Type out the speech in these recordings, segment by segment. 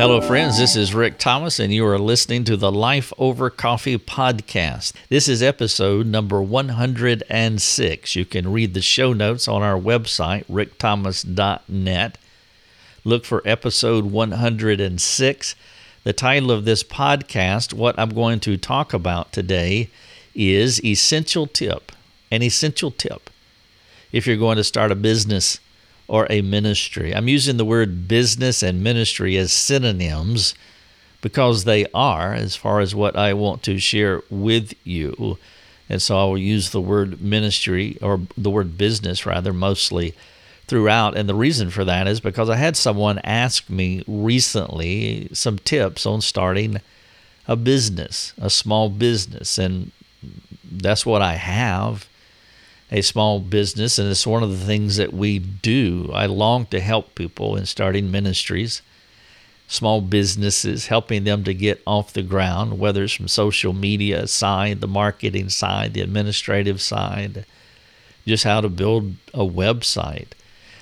Hello, friends. This is Rick Thomas, and you are listening to the Life Over Coffee podcast. This is episode number 106. You can read the show notes on our website, rickthomas.net. Look for episode 106. The title of this podcast, what I'm going to talk about today, is Essential Tip. An essential tip. If you're going to start a business, or a ministry. I'm using the word business and ministry as synonyms because they are, as far as what I want to share with you. And so I will use the word ministry or the word business rather mostly throughout. And the reason for that is because I had someone ask me recently some tips on starting a business, a small business. And that's what I have a small business, and it's one of the things that we do. I long to help people in starting ministries, small businesses, helping them to get off the ground, whether it's from social media side, the marketing side, the administrative side, just how to build a website.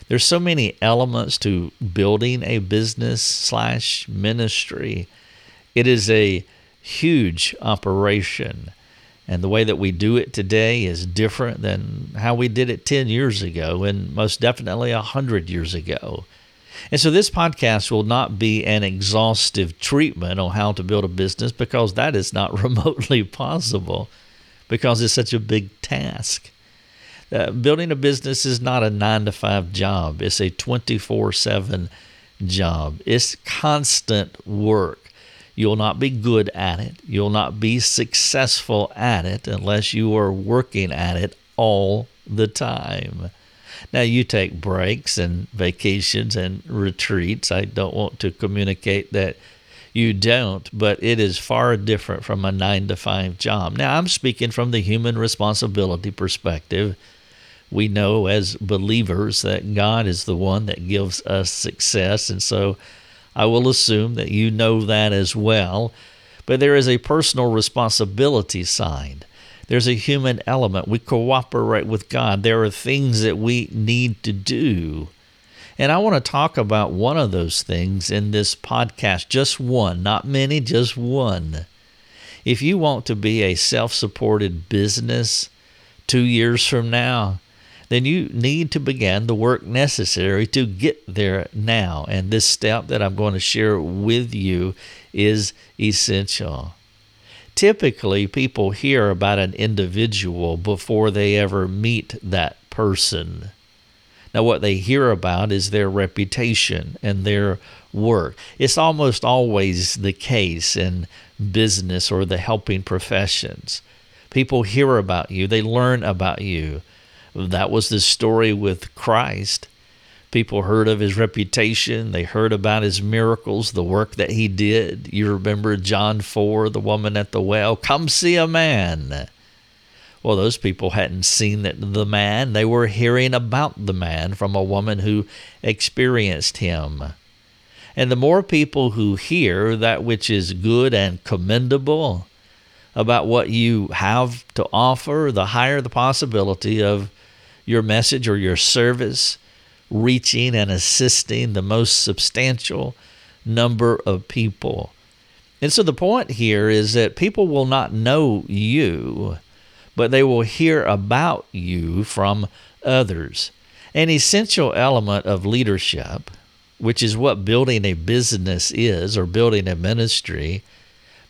There's so many elements to building a business slash ministry. It is a huge operation. And the way that we do it today is different than how we did it 10 years ago and most definitely 100 years ago. And so this podcast will not be an exhaustive treatment on how to build a business because that is not remotely possible because it's such a big task. Uh, building a business is not a nine to five job, it's a 24 7 job. It's constant work. You'll not be good at it. You'll not be successful at it unless you are working at it all the time. Now, you take breaks and vacations and retreats. I don't want to communicate that you don't, but it is far different from a nine to five job. Now, I'm speaking from the human responsibility perspective. We know as believers that God is the one that gives us success. And so I will assume that you know that as well. But there is a personal responsibility side. There's a human element. We cooperate with God. There are things that we need to do. And I want to talk about one of those things in this podcast, just one, not many, just one. If you want to be a self supported business two years from now, then you need to begin the work necessary to get there now. And this step that I'm going to share with you is essential. Typically, people hear about an individual before they ever meet that person. Now, what they hear about is their reputation and their work. It's almost always the case in business or the helping professions. People hear about you, they learn about you, that was the story with Christ. People heard of his reputation, they heard about his miracles, the work that he did. You remember John 4, the woman at the well, come see a man. Well, those people hadn't seen the man, they were hearing about the man from a woman who experienced him. And the more people who hear that which is good and commendable about what you have to offer, the higher the possibility of your message or your service reaching and assisting the most substantial number of people. And so the point here is that people will not know you, but they will hear about you from others. An essential element of leadership, which is what building a business is or building a ministry,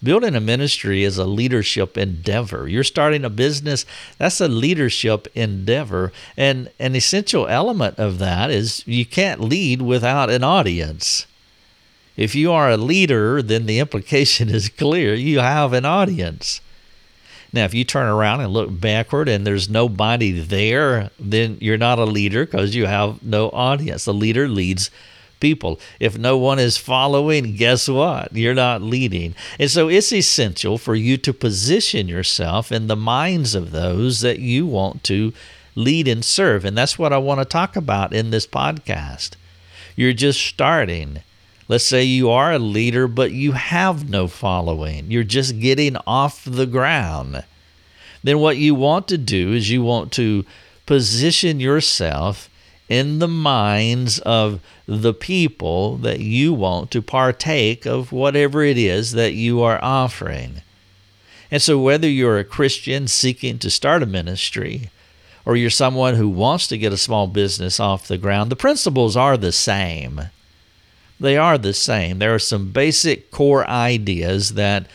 Building a ministry is a leadership endeavor. You're starting a business, that's a leadership endeavor. And an essential element of that is you can't lead without an audience. If you are a leader, then the implication is clear you have an audience. Now, if you turn around and look backward and there's nobody there, then you're not a leader because you have no audience. The leader leads people. If no one is following, guess what? You're not leading. And so it's essential for you to position yourself in the minds of those that you want to lead and serve. And that's what I want to talk about in this podcast. You're just starting. Let's say you are a leader, but you have no following. You're just getting off the ground. Then what you want to do is you want to position yourself in the minds of the people that you want to partake of whatever it is that you are offering. And so, whether you're a Christian seeking to start a ministry or you're someone who wants to get a small business off the ground, the principles are the same. They are the same. There are some basic core ideas that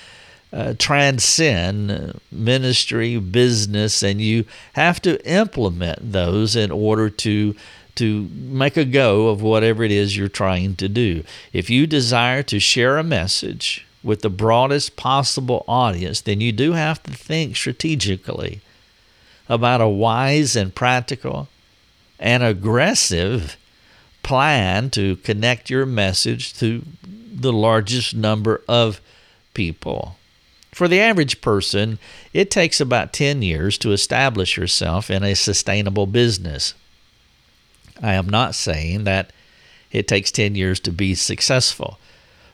uh, transcend ministry, business, and you have to implement those in order to to make a go of whatever it is you're trying to do. If you desire to share a message with the broadest possible audience, then you do have to think strategically about a wise and practical and aggressive plan to connect your message to the largest number of people. For the average person, it takes about 10 years to establish yourself in a sustainable business. I am not saying that it takes 10 years to be successful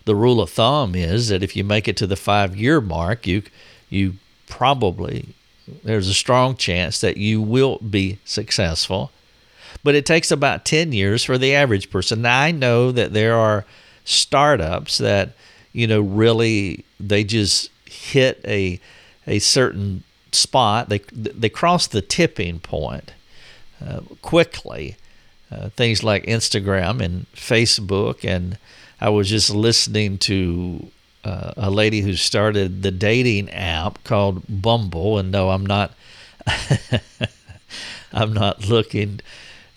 the rule of thumb is that if you make it to the five year mark, you you probably there's a strong chance that you will be successful. But it takes about 10 years for the average person. Now I know that there are startups that, you know, really they just hit a a certain spot. They they cross the tipping point uh, quickly. Uh, things like Instagram and Facebook and I was just listening to uh, a lady who started the dating app called Bumble, and no, I'm not. I'm not looking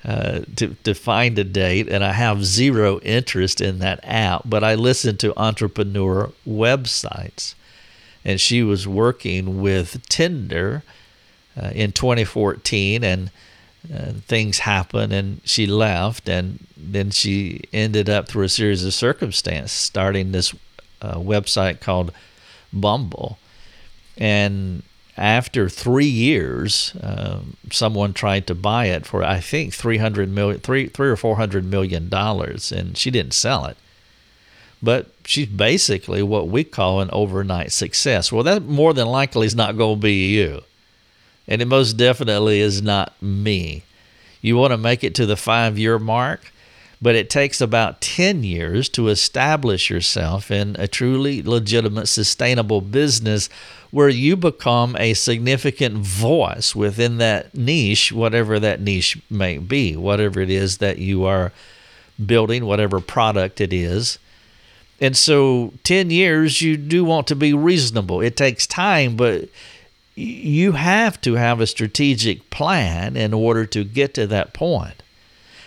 uh, to to find a date, and I have zero interest in that app. But I listen to entrepreneur websites, and she was working with Tinder uh, in 2014, and uh, things happened and she left and then she ended up through a series of circumstances starting this uh, website called bumble. And after three years uh, someone tried to buy it for i think 300 million three, three or four hundred million dollars and she didn't sell it. But she's basically what we call an overnight success. Well that more than likely is not going to be you and it most definitely is not me. You want to make it to the five year mark, but it takes about 10 years to establish yourself in a truly legitimate, sustainable business where you become a significant voice within that niche, whatever that niche may be, whatever it is that you are building, whatever product it is. And so, 10 years, you do want to be reasonable. It takes time, but you have to have a strategic plan in order to get to that point.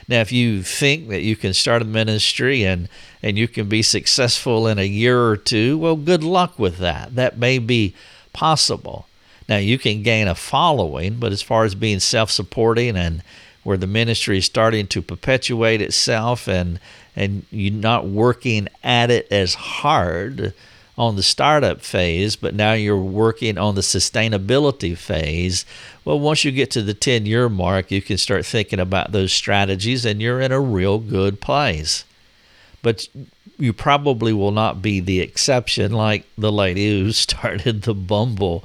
Now, if you think that you can start a ministry and, and you can be successful in a year or two, well, good luck with that. That may be possible. Now, you can gain a following, but as far as being self supporting and where the ministry is starting to perpetuate itself and, and you're not working at it as hard, on the startup phase, but now you're working on the sustainability phase. Well, once you get to the 10 year mark, you can start thinking about those strategies and you're in a real good place. But you probably will not be the exception like the lady who started the Bumble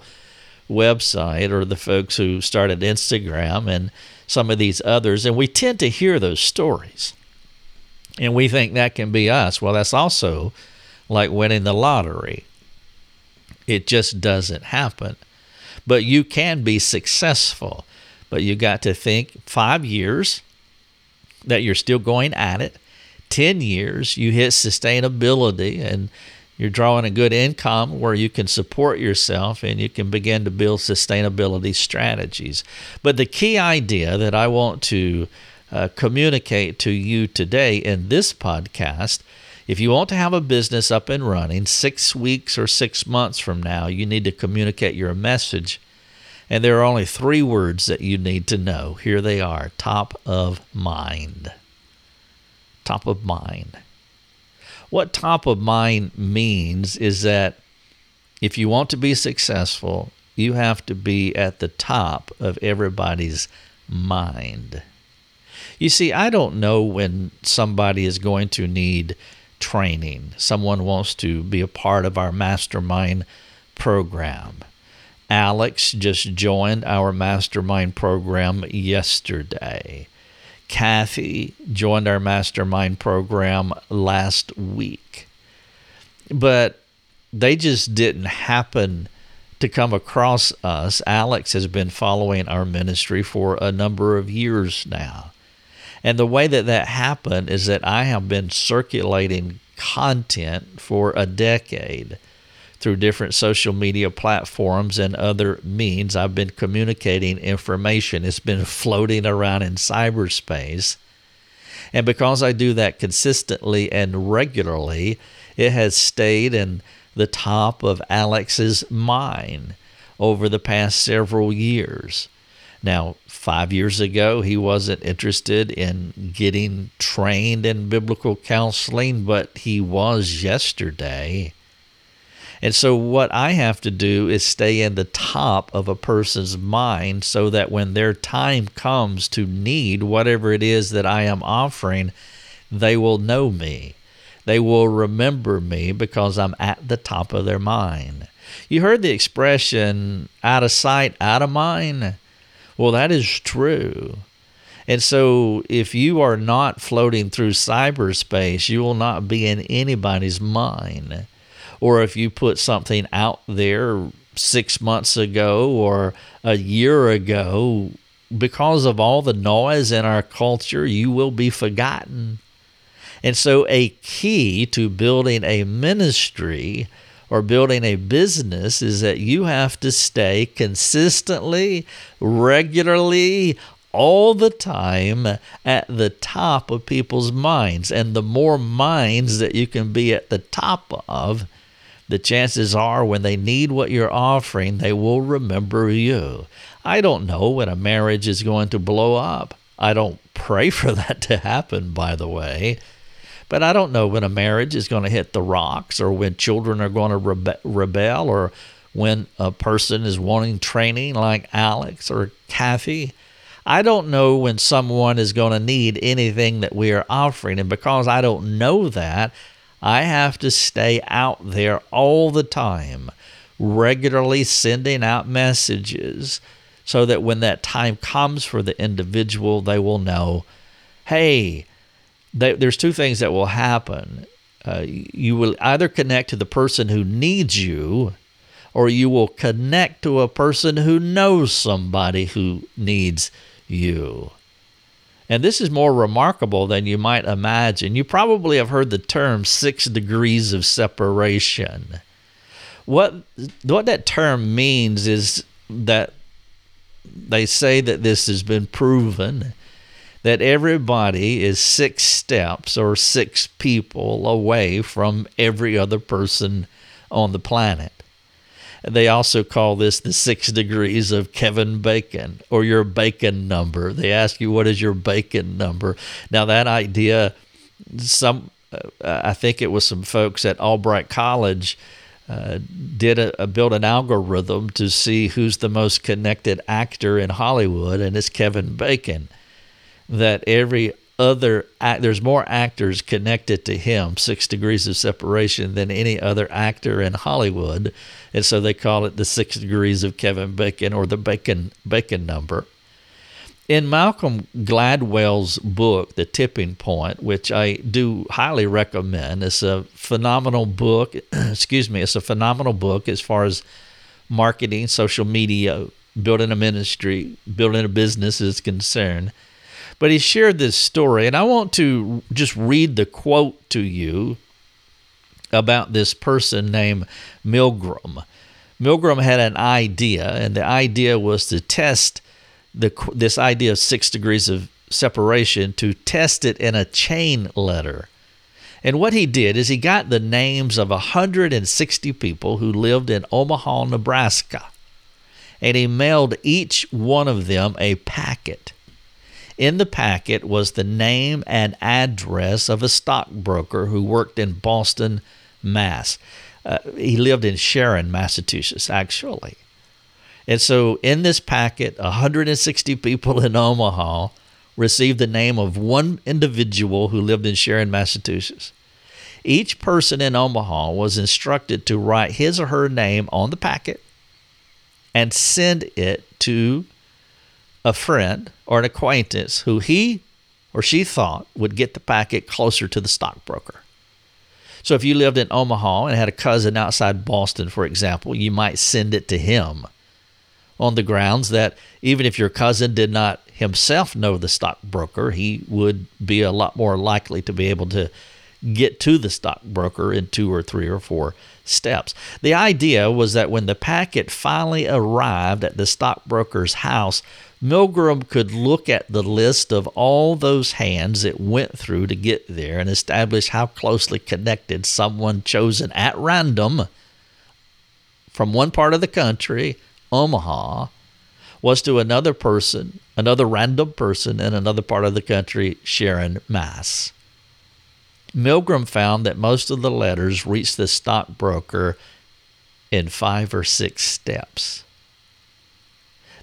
website or the folks who started Instagram and some of these others. And we tend to hear those stories. And we think that can be us. Well, that's also like winning the lottery. It just doesn't happen. But you can be successful. But you got to think five years that you're still going at it, 10 years, you hit sustainability and you're drawing a good income where you can support yourself and you can begin to build sustainability strategies. But the key idea that I want to uh, communicate to you today in this podcast if you want to have a business up and running six weeks or six months from now, you need to communicate your message. And there are only three words that you need to know. Here they are top of mind. Top of mind. What top of mind means is that if you want to be successful, you have to be at the top of everybody's mind. You see, I don't know when somebody is going to need training. Someone wants to be a part of our mastermind program. Alex just joined our mastermind program yesterday. Kathy joined our mastermind program last week. But they just didn't happen to come across us. Alex has been following our ministry for a number of years now. And the way that that happened is that I have been circulating content for a decade through different social media platforms and other means. I've been communicating information, it's been floating around in cyberspace. And because I do that consistently and regularly, it has stayed in the top of Alex's mind over the past several years. Now, five years ago, he wasn't interested in getting trained in biblical counseling, but he was yesterday. And so, what I have to do is stay in the top of a person's mind so that when their time comes to need whatever it is that I am offering, they will know me. They will remember me because I'm at the top of their mind. You heard the expression out of sight, out of mind? Well, that is true. And so, if you are not floating through cyberspace, you will not be in anybody's mind. Or if you put something out there six months ago or a year ago, because of all the noise in our culture, you will be forgotten. And so, a key to building a ministry or building a business is that you have to stay consistently, regularly, all the time at the top of people's minds. And the more minds that you can be at the top of, the chances are when they need what you're offering, they will remember you. I don't know when a marriage is going to blow up. I don't pray for that to happen, by the way. But I don't know when a marriage is going to hit the rocks or when children are going to rebe- rebel or when a person is wanting training like Alex or Kathy. I don't know when someone is going to need anything that we are offering. And because I don't know that, I have to stay out there all the time, regularly sending out messages so that when that time comes for the individual, they will know hey, they, there's two things that will happen. Uh, you will either connect to the person who needs you, or you will connect to a person who knows somebody who needs you. And this is more remarkable than you might imagine. You probably have heard the term six degrees of separation. What, what that term means is that they say that this has been proven that everybody is six steps or six people away from every other person on the planet. They also call this the six degrees of Kevin Bacon or your bacon number. They ask you, what is your bacon number? Now, that idea, some, uh, I think it was some folks at Albright College. Uh, did a, a, build an algorithm to see who's the most connected actor in Hollywood, and it's Kevin Bacon that every other act, there's more actors connected to him, six degrees of separation, than any other actor in Hollywood, and so they call it the six degrees of Kevin Bacon or the Bacon Bacon number. In Malcolm Gladwell's book, The Tipping Point, which I do highly recommend, it's a phenomenal book. excuse me, it's a phenomenal book as far as marketing, social media, building a ministry, building a business is concerned but he shared this story, and I want to just read the quote to you about this person named Milgram. Milgram had an idea, and the idea was to test the, this idea of six degrees of separation, to test it in a chain letter. And what he did is he got the names of 160 people who lived in Omaha, Nebraska, and he mailed each one of them a packet. In the packet was the name and address of a stockbroker who worked in Boston, Mass. Uh, he lived in Sharon, Massachusetts, actually. And so in this packet, 160 people in Omaha received the name of one individual who lived in Sharon, Massachusetts. Each person in Omaha was instructed to write his or her name on the packet and send it to a friend or an acquaintance who he or she thought would get the packet closer to the stockbroker. So if you lived in Omaha and had a cousin outside Boston, for example, you might send it to him on the grounds that even if your cousin did not himself know the stockbroker, he would be a lot more likely to be able to get to the stockbroker in two or three or four steps. The idea was that when the packet finally arrived at the stockbroker's house, Milgram could look at the list of all those hands it went through to get there and establish how closely connected someone chosen at random from one part of the country, Omaha, was to another person, another random person in another part of the country, Sharon, Mass. Milgram found that most of the letters reached the stockbroker in five or six steps.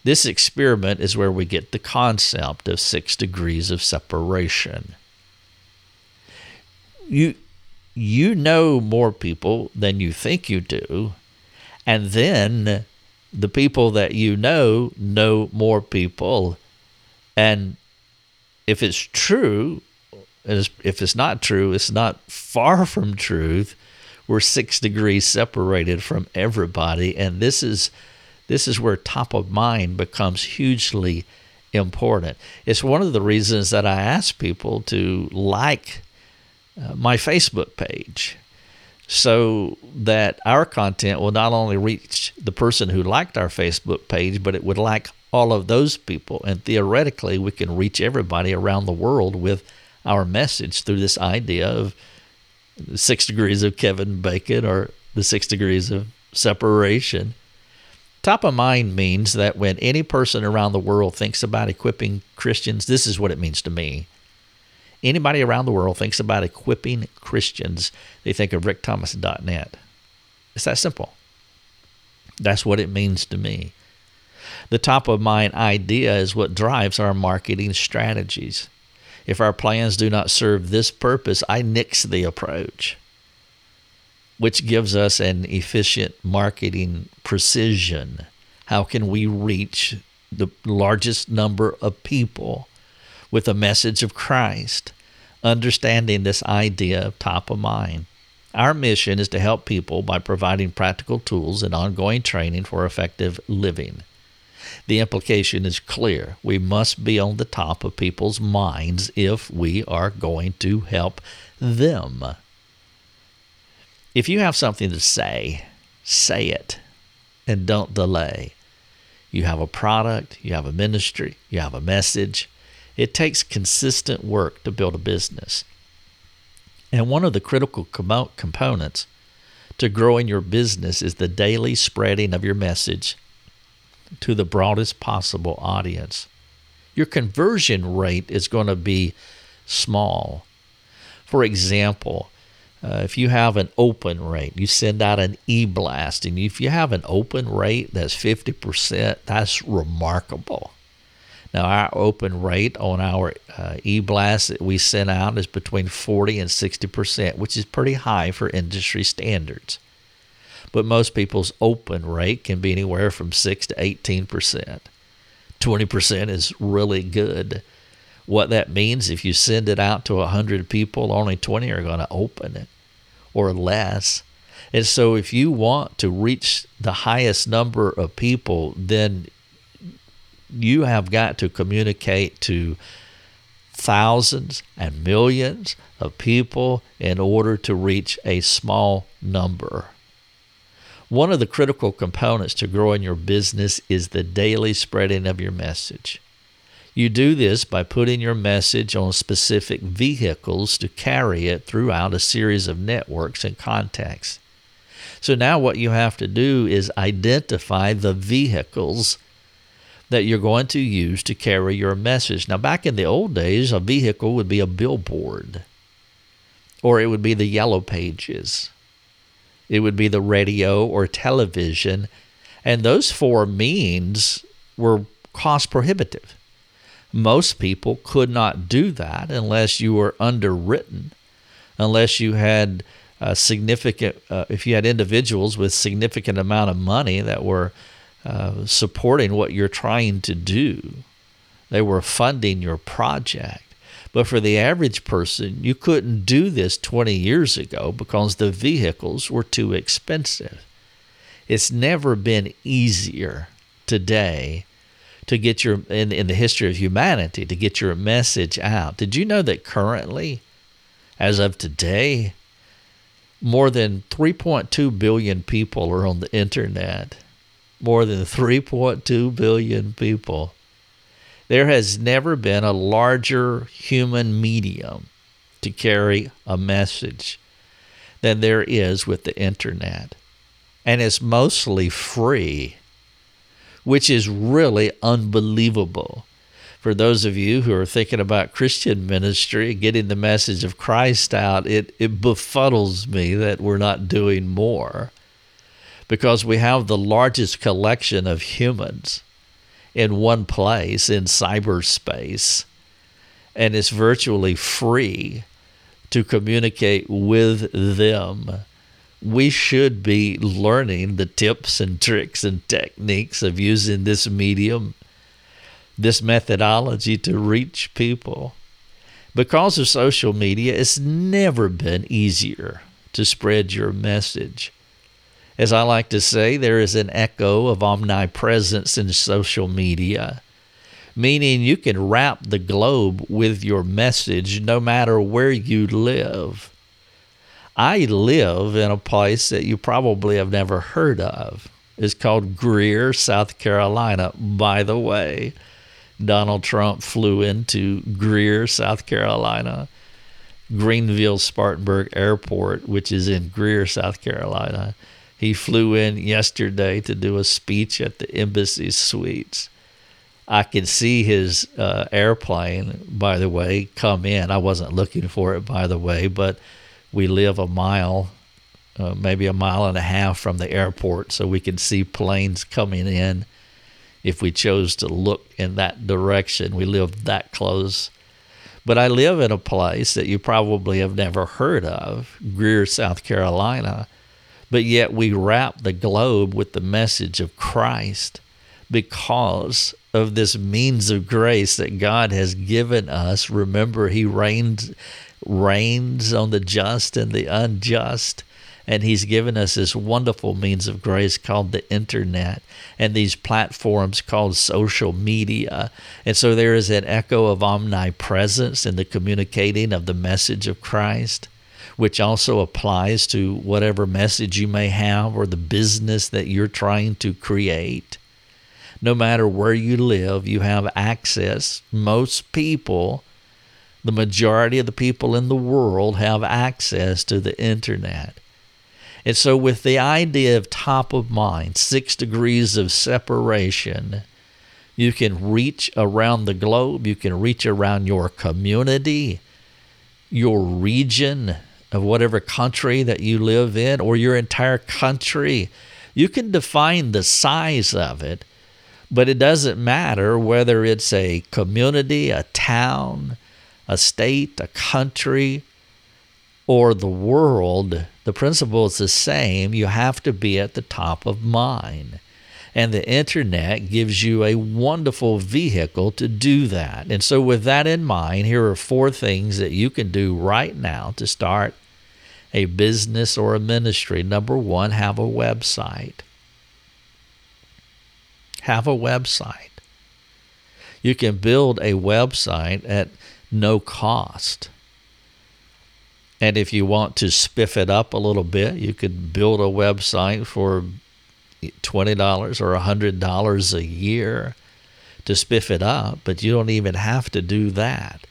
This experiment is where we get the concept of six degrees of separation. You, you know more people than you think you do, and then the people that you know know more people. And if it's true, if it's not true, it's not far from truth. We're six degrees separated from everybody, and this is this is where top of mind becomes hugely important. It's one of the reasons that I ask people to like uh, my Facebook page so that our content will not only reach the person who liked our Facebook page, but it would like all of those people. And theoretically, we can reach everybody around the world with our message through this idea of six degrees of Kevin Bacon or the six degrees of separation. Top of mind means that when any person around the world thinks about equipping Christians, this is what it means to me. Anybody around the world thinks about equipping Christians, they think of rickthomas.net. It's that simple. That's what it means to me. The top of mind idea is what drives our marketing strategies. If our plans do not serve this purpose, I nix the approach, which gives us an efficient marketing precision. How can we reach the largest number of people with a message of Christ, understanding this idea of top of mind? Our mission is to help people by providing practical tools and ongoing training for effective living. The implication is clear. We must be on the top of people's minds if we are going to help them. If you have something to say, say it and don't delay. You have a product, you have a ministry, you have a message. It takes consistent work to build a business. And one of the critical components to growing your business is the daily spreading of your message to the broadest possible audience. Your conversion rate is going to be small. For example, uh, if you have an open rate, you send out an e blast, and if you have an open rate that's 50%, that's remarkable. Now, our open rate on our uh, e blast that we send out is between 40 and 60%, which is pretty high for industry standards but most people's open rate can be anywhere from 6 to 18%. 20% is really good. What that means, if you send it out to 100 people, only 20 are going to open it or less. And so, if you want to reach the highest number of people, then you have got to communicate to thousands and millions of people in order to reach a small number. One of the critical components to growing your business is the daily spreading of your message. You do this by putting your message on specific vehicles to carry it throughout a series of networks and contacts. So now what you have to do is identify the vehicles that you're going to use to carry your message. Now, back in the old days, a vehicle would be a billboard or it would be the yellow pages it would be the radio or television. And those four means were cost prohibitive. Most people could not do that unless you were underwritten, unless you had a significant, uh, if you had individuals with significant amount of money that were uh, supporting what you're trying to do. They were funding your project. But for the average person, you couldn't do this 20 years ago because the vehicles were too expensive. It's never been easier today to get your in, in the history of humanity to get your message out. Did you know that currently, as of today, more than 3.2 billion people are on the internet? More than 3.2 billion people. There has never been a larger human medium to carry a message than there is with the internet. And it's mostly free, which is really unbelievable. For those of you who are thinking about Christian ministry, getting the message of Christ out, it, it befuddles me that we're not doing more because we have the largest collection of humans in one place in cyberspace, and it's virtually free to communicate with them. We should be learning the tips and tricks and techniques of using this medium, this methodology to reach people. Because of social media, it's never been easier to spread your message. As I like to say, there is an echo of omnipresence in social media, meaning you can wrap the globe with your message no matter where you live. I live in a place that you probably have never heard of. It's called Greer, South Carolina. By the way, Donald Trump flew into Greer, South Carolina, Greenville Spartanburg Airport, which is in Greer, South Carolina. He flew in yesterday to do a speech at the embassy suites. I could see his uh, airplane, by the way, come in. I wasn't looking for it, by the way, but we live a mile, uh, maybe a mile and a half from the airport, so we can see planes coming in if we chose to look in that direction. We live that close. But I live in a place that you probably have never heard of, Greer, South Carolina but yet we wrap the globe with the message of Christ because of this means of grace that God has given us. Remember, He reigns, reigns on the just and the unjust. And he's given us this wonderful means of grace called the internet and these platforms called social media. And so there is an echo of omnipresence in the communicating of the message of Christ which also applies to whatever message you may have or the business that you're trying to create. No matter where you live, you have access. Most people, the majority of the people in the world, have access to the internet. And so, with the idea of top of mind, six degrees of separation, you can reach around the globe, you can reach around your community, your region, of whatever country that you live in or your entire country. You can define the size of it, but it doesn't matter whether it's a community, a town, a state, a country, or the world. The principle is the same. You have to be at the top of mind. And the internet gives you a wonderful vehicle to do that. And so, with that in mind, here are four things that you can do right now to start a business or a ministry. Number one, have a website. Have a website. You can build a website at no cost. And if you want to spiff it up a little bit, you could build a website for $20 or $100 a year to spiff it up, but you don't even have to do that.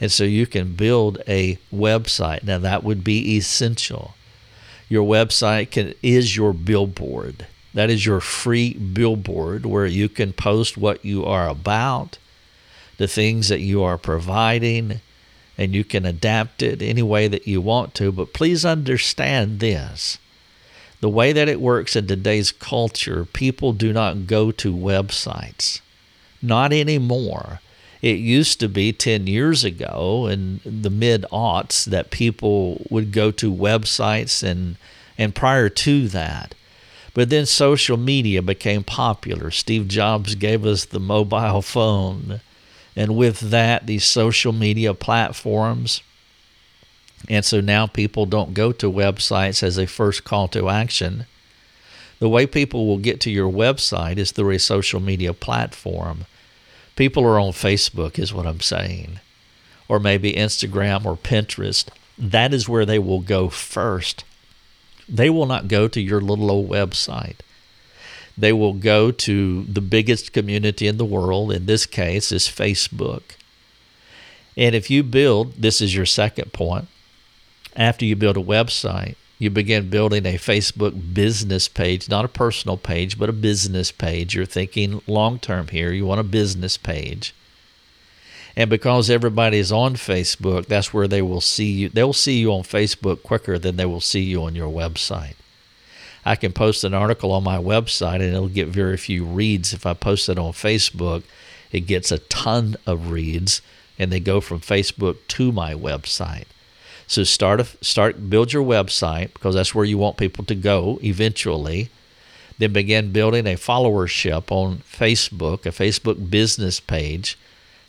And so you can build a website. Now that would be essential. Your website can, is your billboard. That is your free billboard where you can post what you are about, the things that you are providing, and you can adapt it any way that you want to. But please understand this the way that it works in today's culture, people do not go to websites. Not anymore. It used to be 10 years ago in the mid aughts that people would go to websites and, and prior to that. But then social media became popular. Steve Jobs gave us the mobile phone. And with that, these social media platforms. And so now people don't go to websites as a first call to action. The way people will get to your website is through a social media platform. People are on Facebook, is what I'm saying, or maybe Instagram or Pinterest. That is where they will go first. They will not go to your little old website. They will go to the biggest community in the world. In this case, is Facebook. And if you build, this is your second point, after you build a website, you begin building a Facebook business page, not a personal page, but a business page. You're thinking long term here. You want a business page. And because everybody is on Facebook, that's where they will see you. They'll see you on Facebook quicker than they will see you on your website. I can post an article on my website and it'll get very few reads. If I post it on Facebook, it gets a ton of reads and they go from Facebook to my website. So start a, start build your website because that's where you want people to go eventually. Then begin building a followership on Facebook, a Facebook business page,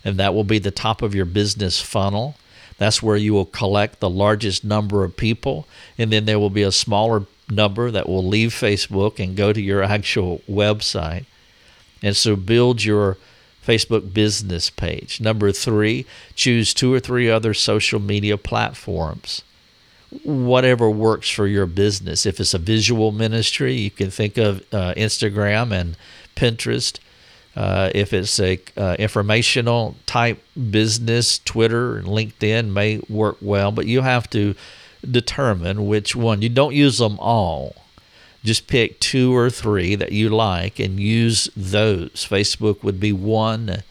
and that will be the top of your business funnel. That's where you will collect the largest number of people, and then there will be a smaller number that will leave Facebook and go to your actual website. And so build your Facebook business page. Number three, choose two or three other social media platforms. Whatever works for your business. If it's a visual ministry, you can think of uh, Instagram and Pinterest. Uh, if it's a uh, informational type business, Twitter and LinkedIn may work well, but you have to determine which one. You don't use them all. Just pick two or three that you like and use those. Facebook would be one.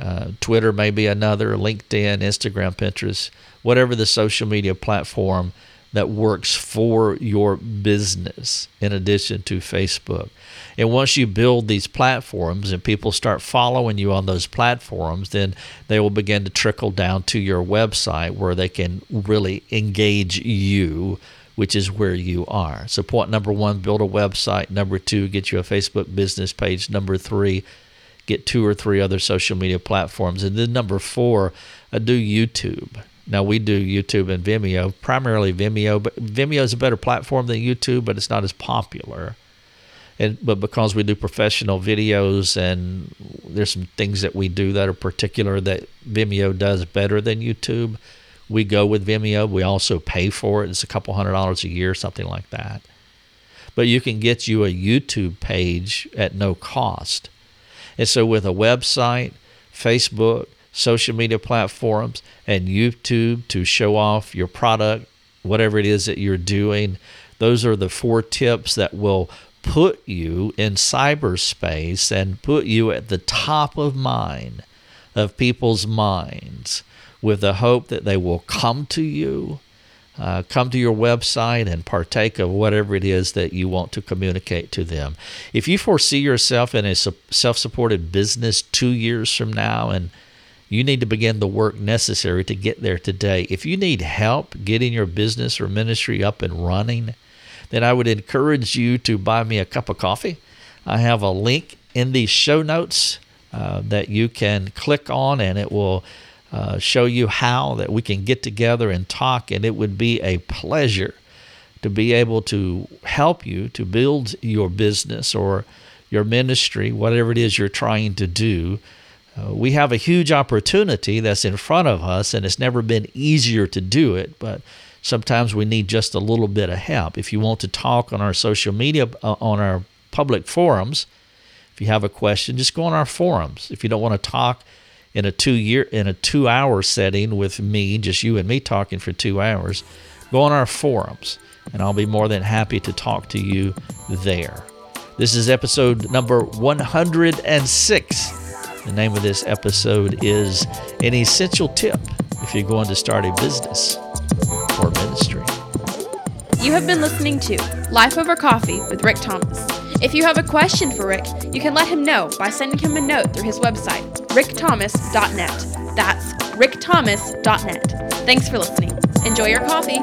Uh, Twitter may be another. LinkedIn, Instagram, Pinterest, whatever the social media platform that works for your business in addition to Facebook. And once you build these platforms and people start following you on those platforms, then they will begin to trickle down to your website where they can really engage you, which is where you are. So, point number one, build a website. Number two, get you a Facebook business page. Number three, get two or three other social media platforms. And then number four, uh, do YouTube. Now we do YouTube and Vimeo, primarily Vimeo, but Vimeo is a better platform than YouTube, but it's not as popular. And but because we do professional videos and there's some things that we do that are particular that Vimeo does better than YouTube, we go with Vimeo. We also pay for it. It's a couple hundred dollars a year, something like that. But you can get you a YouTube page at no cost. And so with a website, Facebook, social media platforms, and YouTube to show off your product, whatever it is that you're doing. Those are the four tips that will put you in cyberspace and put you at the top of mind of people's minds with the hope that they will come to you, uh, come to your website and partake of whatever it is that you want to communicate to them. If you foresee yourself in a self supported business two years from now and you need to begin the work necessary to get there today. If you need help getting your business or ministry up and running, then I would encourage you to buy me a cup of coffee. I have a link in the show notes uh, that you can click on, and it will uh, show you how that we can get together and talk. And it would be a pleasure to be able to help you to build your business or your ministry, whatever it is you're trying to do uh, we have a huge opportunity that's in front of us, and it's never been easier to do it, but sometimes we need just a little bit of help. If you want to talk on our social media, uh, on our public forums, if you have a question, just go on our forums. If you don't want to talk in a two year in a two hour setting with me, just you and me talking for two hours, go on our forums, and I'll be more than happy to talk to you there. This is episode number 106 the name of this episode is An Essential Tip if you're going to start a business or ministry. You have been listening to Life Over Coffee with Rick Thomas. If you have a question for Rick, you can let him know by sending him a note through his website, rickthomas.net. That's rickthomas.net. Thanks for listening. Enjoy your coffee.